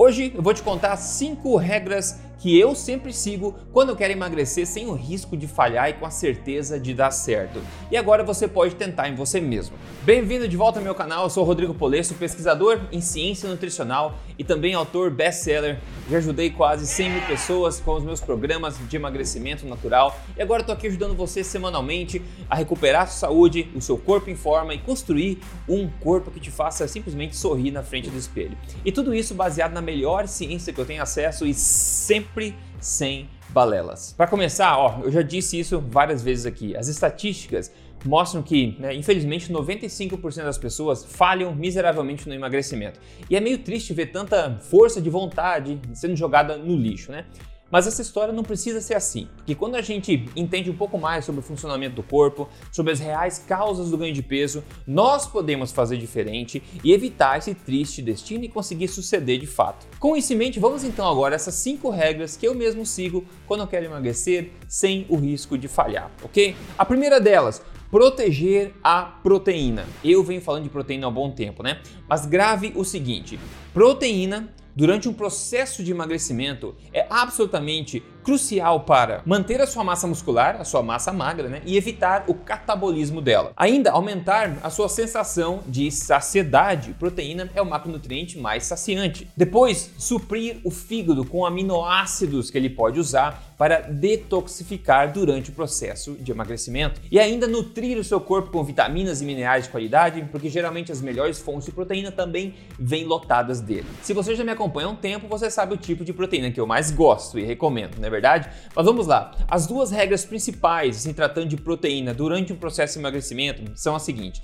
Hoje eu vou te contar cinco regras que eu sempre sigo quando eu quero emagrecer sem o risco de falhar e com a certeza de dar certo. E agora você pode tentar em você mesmo. Bem-vindo de volta ao meu canal, eu sou Rodrigo Polesso, pesquisador em ciência nutricional e também autor best-seller. Já ajudei quase 100 mil pessoas com os meus programas de emagrecimento natural e agora estou aqui ajudando você semanalmente a recuperar a sua saúde, o seu corpo em forma e construir um corpo que te faça simplesmente sorrir na frente do espelho. E tudo isso baseado na melhor ciência que eu tenho acesso e sempre sem balelas. Para começar, ó, eu já disse isso várias vezes aqui. As estatísticas mostram que, né, infelizmente, 95% das pessoas falham miseravelmente no emagrecimento. E é meio triste ver tanta força de vontade sendo jogada no lixo, né? Mas essa história não precisa ser assim, porque quando a gente entende um pouco mais sobre o funcionamento do corpo, sobre as reais causas do ganho de peso, nós podemos fazer diferente e evitar esse triste destino e conseguir suceder de fato. Com isso em mente, vamos então agora essas cinco regras que eu mesmo sigo quando eu quero emagrecer sem o risco de falhar, ok? A primeira delas, proteger a proteína. Eu venho falando de proteína há um bom tempo, né? Mas grave o seguinte: proteína durante um processo de emagrecimento é absolutamente crucial para manter a sua massa muscular, a sua massa magra, né, e evitar o catabolismo dela. Ainda aumentar a sua sensação de saciedade. Proteína é o macronutriente mais saciante. Depois, suprir o fígado com aminoácidos que ele pode usar para detoxificar durante o processo de emagrecimento. E ainda nutrir o seu corpo com vitaminas e minerais de qualidade, porque geralmente as melhores fontes de proteína também vêm lotadas dele. Se você já me acompanha há um tempo, você sabe o tipo de proteína que eu mais gosto e recomendo, não é verdade? Mas vamos lá. As duas regras principais, se tratando de proteína durante um processo de emagrecimento, são as seguintes.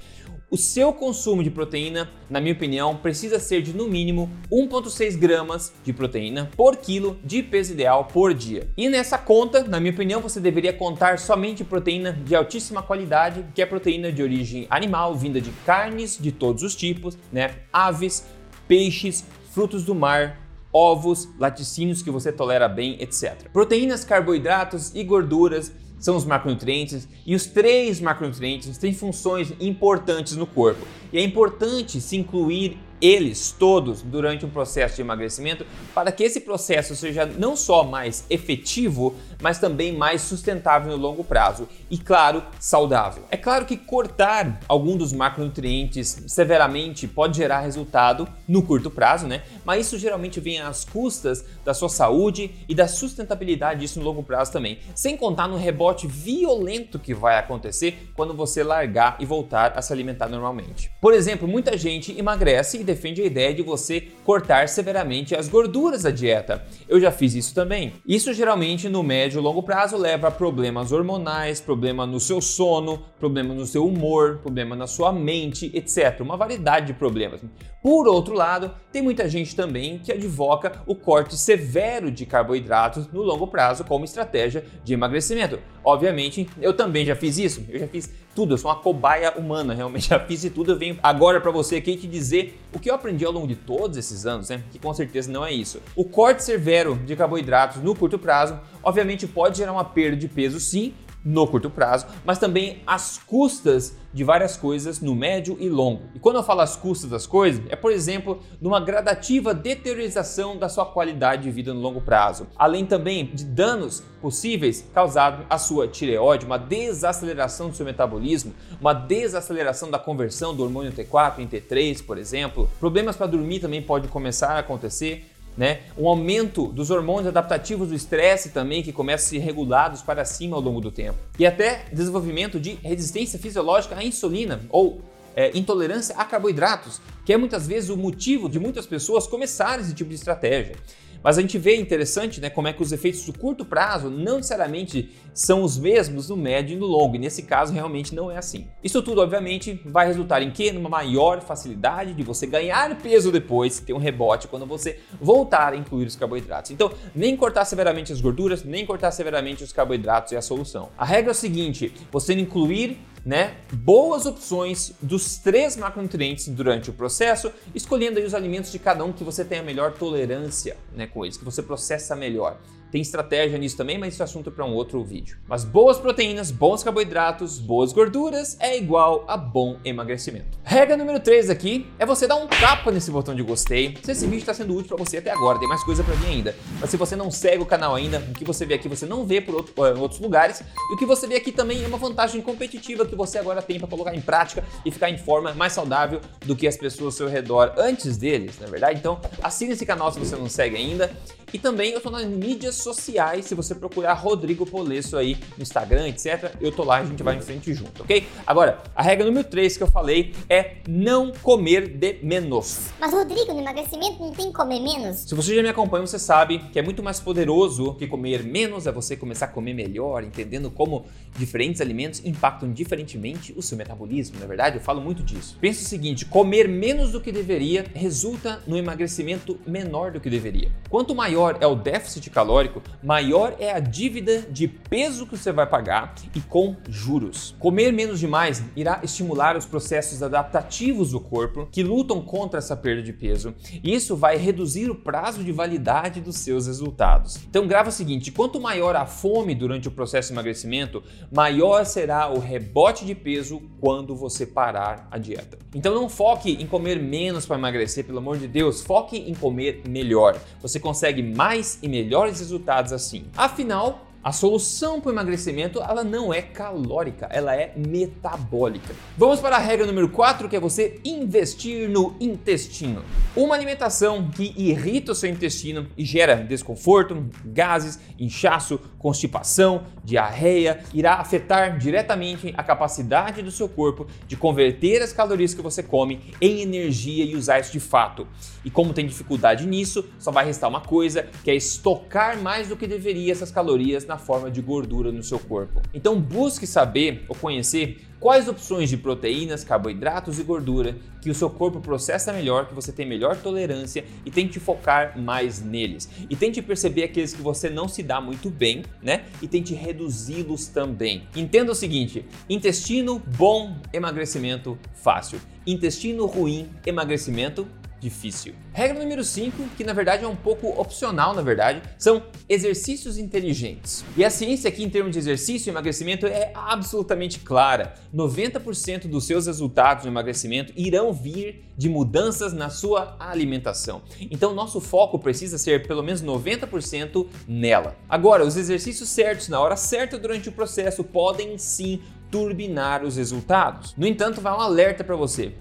O seu consumo de proteína, na minha opinião, precisa ser de no mínimo 1,6 gramas de proteína por quilo de peso ideal por dia. E nessa conta, na minha opinião, você deveria contar somente proteína de altíssima qualidade, que é proteína de origem animal, vinda de carnes de todos os tipos, né? Aves, peixes, frutos do mar, ovos, laticínios que você tolera bem, etc. Proteínas, carboidratos e gorduras são os macronutrientes e os três macronutrientes têm funções importantes no corpo. E é importante se incluir eles todos durante um processo de emagrecimento para que esse processo seja não só mais efetivo, mas também mais sustentável no longo prazo e, claro, saudável. É claro que cortar algum dos macronutrientes severamente pode gerar resultado no curto prazo, né? Mas isso geralmente vem às custas da sua saúde e da sustentabilidade disso no longo prazo também, sem contar no rebote violento que vai acontecer quando você largar e voltar a se alimentar normalmente. Por exemplo, muita gente emagrece e defende a ideia de você cortar severamente as gorduras da dieta. Eu já fiz isso também. Isso geralmente no médio e longo prazo leva a problemas hormonais, problema no seu sono, problema no seu humor, problema na sua mente, etc. Uma variedade de problemas. Por outro lado, tem muita gente também que advoca o corte severo de carboidratos no longo prazo como estratégia de emagrecimento. Obviamente, eu também já fiz isso. Eu já fiz tudo, eu sou uma cobaia humana, realmente já fiz de tudo. Eu venho agora para você aqui te dizer o que eu aprendi ao longo de todos esses anos, né? Que com certeza não é isso. O corte severo de carboidratos no curto prazo, obviamente pode gerar uma perda de peso sim, no curto prazo, mas também as custas de várias coisas no médio e longo. E quando eu falo as custas das coisas, é por exemplo, numa gradativa deteriorização da sua qualidade de vida no longo prazo, além também de danos possíveis causados à sua tireoide, uma desaceleração do seu metabolismo, uma desaceleração da conversão do hormônio T4 em T3, por exemplo. Problemas para dormir também podem começar a acontecer né? Um aumento dos hormônios adaptativos do estresse também, que começam a ser regulados para cima ao longo do tempo. E até desenvolvimento de resistência fisiológica à insulina ou é, intolerância a carboidratos, que é muitas vezes o motivo de muitas pessoas começarem esse tipo de estratégia. Mas a gente vê interessante né, como é que os efeitos do curto prazo não necessariamente são os mesmos no médio e no longo, e nesse caso realmente não é assim. Isso tudo, obviamente, vai resultar em quê? Numa maior facilidade de você ganhar peso depois, ter um rebote quando você voltar a incluir os carboidratos. Então, nem cortar severamente as gorduras, nem cortar severamente os carboidratos é a solução. A regra é a seguinte: você incluir né, boas opções dos três macronutrientes durante o processo, escolhendo aí os alimentos de cada um que você tem a melhor tolerância né, com eles, que você processa melhor. Tem estratégia nisso também, mas isso é assunto para um outro vídeo. Mas boas proteínas, bons carboidratos, boas gorduras é igual a bom emagrecimento. Regra número 3 aqui é você dar um tapa nesse botão de gostei. Se esse vídeo está sendo útil para você até agora, tem mais coisa para vir ainda. Mas se você não segue o canal ainda, o que você vê aqui você não vê por outro, uh, outros lugares. E o que você vê aqui também é uma vantagem competitiva que você agora tem para colocar em prática e ficar em forma mais saudável do que as pessoas ao seu redor antes deles, na é verdade? Então, assine esse canal se você não segue ainda. E também eu tô nas mídias sociais, se você procurar Rodrigo Polesso aí no Instagram, etc. Eu tô lá, a gente vai em frente junto, ok? Agora, a regra número 3 que eu falei é não comer de menos. Mas Rodrigo, no emagrecimento não tem que comer menos? Se você já me acompanha, você sabe que é muito mais poderoso que comer menos, é você começar a comer melhor, entendendo como diferentes alimentos impactam diferentemente o seu metabolismo, na é verdade? Eu falo muito disso. Pensa o seguinte, comer menos do que deveria resulta no emagrecimento menor do que deveria. Quanto maior maior é o déficit calórico, maior é a dívida de peso que você vai pagar e com juros. Comer menos demais irá estimular os processos adaptativos do corpo que lutam contra essa perda de peso, e isso vai reduzir o prazo de validade dos seus resultados. Então grava o seguinte, quanto maior a fome durante o processo de emagrecimento, maior será o rebote de peso quando você parar a dieta. Então não foque em comer menos para emagrecer, pelo amor de Deus, foque em comer melhor. Você consegue mais e melhores resultados assim. Afinal, a solução para o emagrecimento ela não é calórica, ela é metabólica. Vamos para a regra número 4, que é você investir no intestino. Uma alimentação que irrita o seu intestino e gera desconforto, gases, inchaço, constipação, diarreia, irá afetar diretamente a capacidade do seu corpo de converter as calorias que você come em energia e usar isso de fato. E como tem dificuldade nisso, só vai restar uma coisa, que é estocar mais do que deveria essas calorias na na forma de gordura no seu corpo. Então busque saber ou conhecer quais opções de proteínas, carboidratos e gordura que o seu corpo processa melhor, que você tem melhor tolerância e tente focar mais neles. E tente perceber aqueles que você não se dá muito bem, né? E tente reduzi-los também. Entenda o seguinte: intestino bom, emagrecimento fácil. Intestino ruim, emagrecimento difícil. Regra número 5, que na verdade é um pouco opcional, na verdade, são exercícios inteligentes. E a ciência aqui em termos de exercício e emagrecimento é absolutamente clara. 90% dos seus resultados no emagrecimento irão vir de mudanças na sua alimentação. Então nosso foco precisa ser pelo menos 90% nela. Agora, os exercícios certos na hora certa durante o processo podem sim turbinar os resultados. No entanto, vai um alerta para você.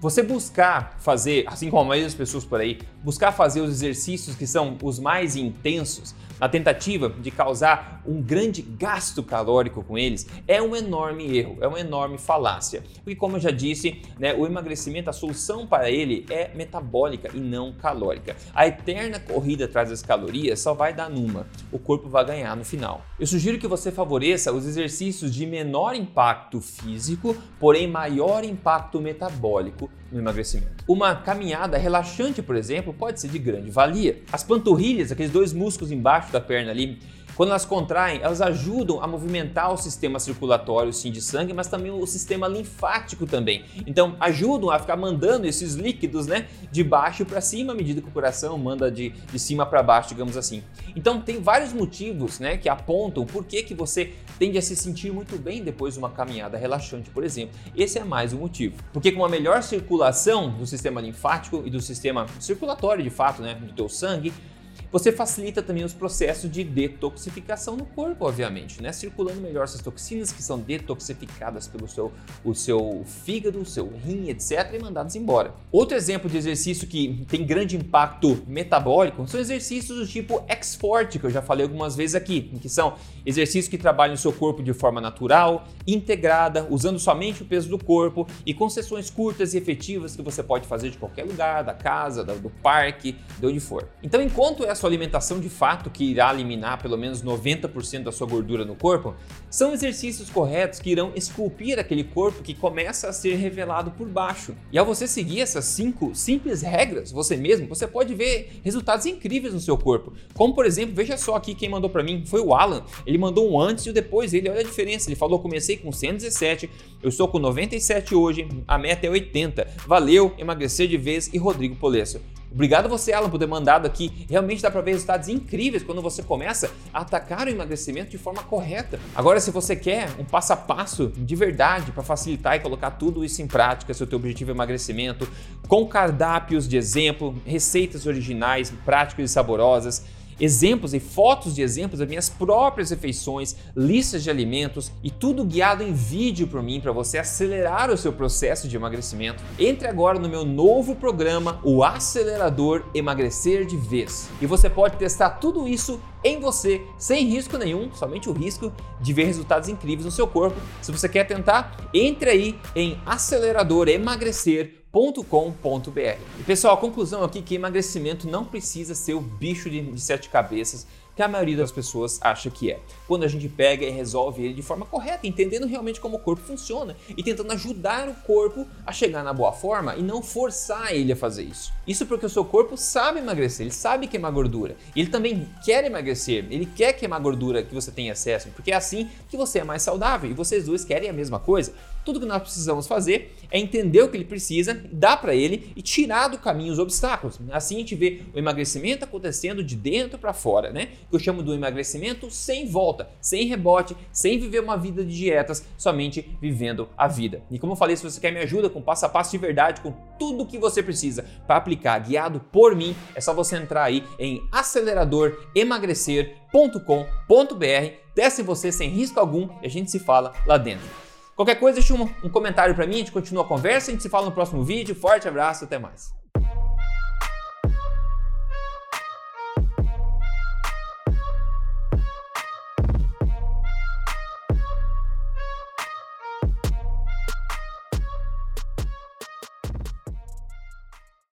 Você buscar fazer, assim como a maioria das pessoas por aí, buscar fazer os exercícios que são os mais intensos, na tentativa de causar um grande gasto calórico com eles, é um enorme erro, é uma enorme falácia. Porque, como eu já disse, né, o emagrecimento, a solução para ele é metabólica e não calórica. A eterna corrida atrás das calorias só vai dar numa, o corpo vai ganhar no final. Eu sugiro que você favoreça os exercícios de menor impacto físico, porém maior impacto metabólico no emagrecimento. Uma caminhada relaxante, por exemplo, pode ser de grande valia. As panturrilhas, aqueles dois músculos embaixo da perna ali, quando elas contraem, elas ajudam a movimentar o sistema circulatório sim de sangue, mas também o sistema linfático também. Então, ajudam a ficar mandando esses líquidos, né, de baixo para cima à medida que o coração manda de, de cima para baixo, digamos assim. Então, tem vários motivos, né, que apontam por que, que você tende a se sentir muito bem depois de uma caminhada relaxante, por exemplo. Esse é mais um motivo. Porque com uma melhor circulação do sistema linfático e do sistema circulatório, de fato, né, do teu sangue, você facilita também os processos de detoxificação no corpo, obviamente, né? Circulando melhor essas toxinas que são detoxificadas pelo seu, o seu fígado, o seu rim, etc., e mandadas embora. Outro exemplo de exercício que tem grande impacto metabólico são exercícios do tipo X-Forte, que eu já falei algumas vezes aqui, que são exercícios que trabalham o seu corpo de forma natural, integrada, usando somente o peso do corpo e com sessões curtas e efetivas que você pode fazer de qualquer lugar, da casa, do parque, de onde for. Então, enquanto essa sua alimentação de fato que irá eliminar pelo menos 90% da sua gordura no corpo, são exercícios corretos que irão esculpir aquele corpo que começa a ser revelado por baixo. E ao você seguir essas cinco simples regras, você mesmo, você pode ver resultados incríveis no seu corpo. Como por exemplo, veja só aqui quem mandou para mim, foi o Alan. Ele mandou um antes e o depois dele, olha a diferença. Ele falou: comecei com 117, eu estou com 97 hoje, a meta é 80. Valeu, emagrecer de vez e Rodrigo Polesso. Obrigado a você, Alan, por ter mandado aqui. Realmente dá para ver resultados incríveis quando você começa a atacar o emagrecimento de forma correta. Agora, se você quer um passo a passo de verdade para facilitar e colocar tudo isso em prática, se o teu objetivo é emagrecimento, com cardápios de exemplo, receitas originais, práticas e saborosas, exemplos e fotos de exemplos das minhas próprias refeições, listas de alimentos e tudo guiado em vídeo por mim para você acelerar o seu processo de emagrecimento. Entre agora no meu novo programa, o Acelerador Emagrecer de Vez. E você pode testar tudo isso em você, sem risco nenhum, somente o risco de ver resultados incríveis no seu corpo. Se você quer tentar, entre aí em Acelerador Emagrecer com.br. E pessoal, a conclusão aqui é que emagrecimento não precisa ser o bicho de, de sete cabeças que a maioria das pessoas acha que é. Quando a gente pega e resolve ele de forma correta, entendendo realmente como o corpo funciona e tentando ajudar o corpo a chegar na boa forma e não forçar ele a fazer isso. Isso porque o seu corpo sabe emagrecer, ele sabe queimar gordura. Ele também quer emagrecer, ele quer queimar gordura que você tem excesso, porque é assim que você é mais saudável e vocês dois querem a mesma coisa. Tudo que nós precisamos fazer é entender o que ele precisa, dar para ele e tirar do caminho os obstáculos. Assim a gente vê o emagrecimento acontecendo de dentro para fora, né? Que eu chamo do emagrecimento sem volta, sem rebote, sem viver uma vida de dietas, somente vivendo a vida. E como eu falei, se você quer me ajuda com passo a passo de verdade, com tudo o que você precisa para aplicar, guiado por mim, é só você entrar aí em aceleradoremagrecer.com.br. Teste você sem risco algum e a gente se fala lá dentro. Qualquer coisa, deixa um, um comentário para mim, a gente continua a conversa, a gente se fala no próximo vídeo. Forte abraço, até mais.